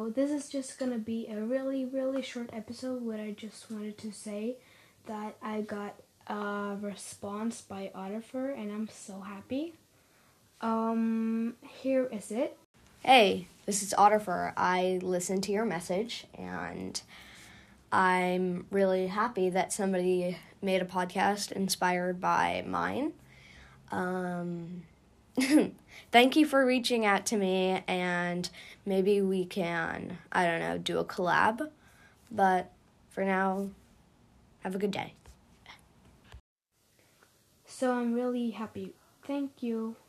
So, this is just gonna be a really, really short episode where I just wanted to say that I got a response by Oliver and I'm so happy. Um, here is it. Hey, this is Otterfer. I listened to your message and I'm really happy that somebody made a podcast inspired by mine. Um, thank you for reaching out to me, and maybe we can, I don't know, do a collab. But for now, have a good day. So, I'm really happy. Thank you.